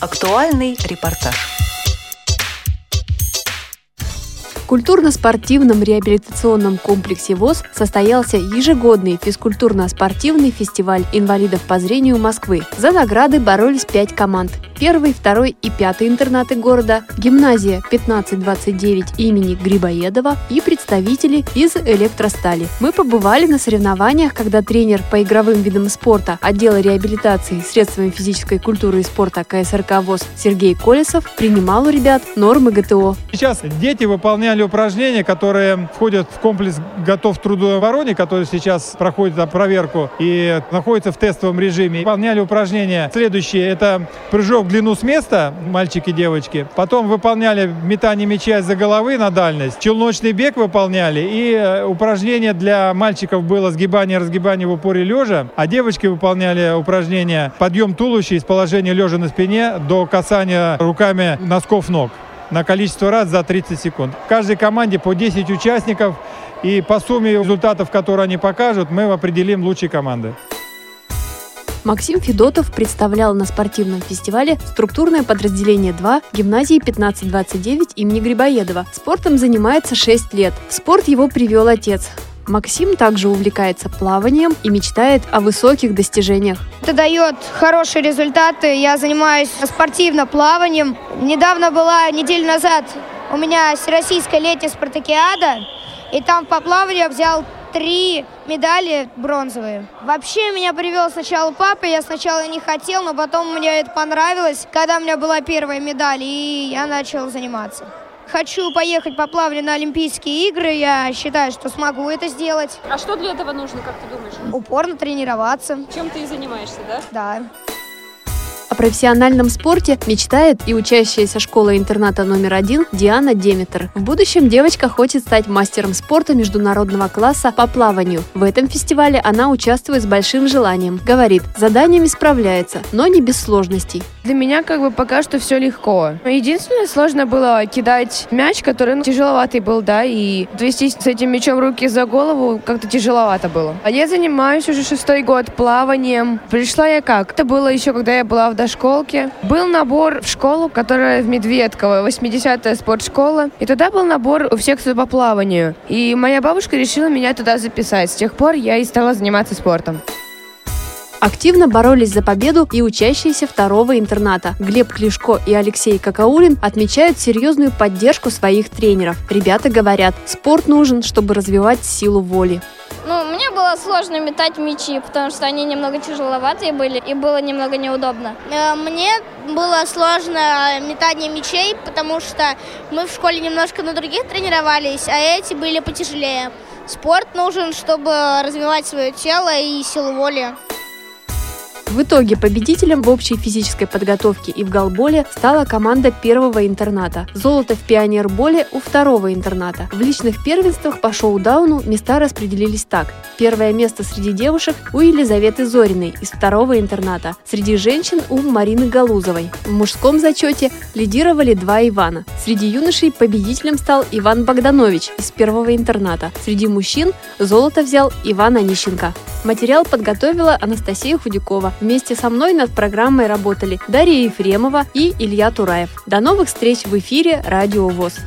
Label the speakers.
Speaker 1: Актуальный репортаж.
Speaker 2: В культурно-спортивном реабилитационном комплексе ВОЗ состоялся ежегодный физкультурно-спортивный фестиваль инвалидов по зрению Москвы. За награды боролись пять команд первый, второй и пятый интернаты города, гимназия 1529 имени Грибоедова и представители из электростали. Мы побывали на соревнованиях, когда тренер по игровым видам спорта отдела реабилитации средствами физической культуры и спорта КСРК ВОЗ Сергей Колесов принимал у ребят нормы ГТО.
Speaker 3: Сейчас дети выполняли упражнения, которые входят в комплекс «Готов к трудообороне», который сейчас проходит проверку и находится в тестовом режиме. Выполняли упражнения следующие. Это прыжок длину с места, мальчики и девочки. Потом выполняли метание мяча из-за головы на дальность. Челночный бег выполняли. И э, упражнение для мальчиков было сгибание разгибание в упоре лежа. А девочки выполняли упражнение подъем туловища из положения лежа на спине до касания руками носков ног на количество раз за 30 секунд. В каждой команде по 10 участников. И по сумме результатов, которые они покажут, мы определим лучшие команды.
Speaker 2: Максим Федотов представлял на спортивном фестивале структурное подразделение 2 гимназии 1529 имени Грибоедова. Спортом занимается 6 лет. В спорт его привел отец. Максим также увлекается плаванием и мечтает о высоких достижениях.
Speaker 4: Это дает хорошие результаты. Я занимаюсь спортивно плаванием. Недавно была, неделю назад, у меня всероссийская летняя спартакиада. И там по плаванию взял три медали бронзовые. Вообще меня привел сначала папа, я сначала не хотел, но потом мне это понравилось, когда у меня была первая медаль, и я начал заниматься. Хочу поехать по плаванию на Олимпийские игры. Я считаю, что смогу это сделать.
Speaker 5: А что для этого нужно, как ты думаешь?
Speaker 4: Упорно тренироваться.
Speaker 5: Чем ты и занимаешься, да?
Speaker 4: Да
Speaker 2: профессиональном спорте мечтает и учащаяся школы-интерната номер один Диана Деметр. В будущем девочка хочет стать мастером спорта международного класса по плаванию. В этом фестивале она участвует с большим желанием. Говорит, заданиями справляется, но не без сложностей.
Speaker 6: Для меня как бы пока что все легко. Единственное, сложно было кидать мяч, который ну, тяжеловатый был, да, и отвести с этим мячом руки за голову как-то тяжеловато было. А я занимаюсь уже шестой год плаванием. Пришла я как? Это было еще, когда я была в дошколке. Был набор в школу, которая в Медведково, 80-я спортшкола. И туда был набор в секцию по плаванию. И моя бабушка решила меня туда записать. С тех пор я и стала заниматься спортом.
Speaker 2: Активно боролись за победу и учащиеся второго интерната. Глеб Клишко и Алексей Какаулин отмечают серьезную поддержку своих тренеров. Ребята говорят, спорт нужен, чтобы развивать силу воли.
Speaker 7: Ну, мне было сложно метать мячи, потому что они немного тяжеловатые были, и было немного неудобно.
Speaker 8: Э, мне было сложно метание мячей, потому что мы в школе немножко на других тренировались, а эти были потяжелее. Спорт нужен, чтобы развивать свое тело и силу воли.
Speaker 2: В итоге победителем в общей физической подготовке и в голболе стала команда первого интерната. Золото в пионерболе у второго интерната. В личных первенствах по шоу-дауну места распределились так. Первое место среди девушек у Елизаветы Зориной из второго интерната. Среди женщин у Марины Галузовой. В мужском зачете лидировали два Ивана. Среди юношей победителем стал Иван Богданович из первого интерната. Среди мужчин золото взял Иван Онищенко. Материал подготовила Анастасия Худякова. Вместе со мной над программой работали Дарья Ефремова и Илья Тураев. До новых встреч в эфире «Радио ВОЗ».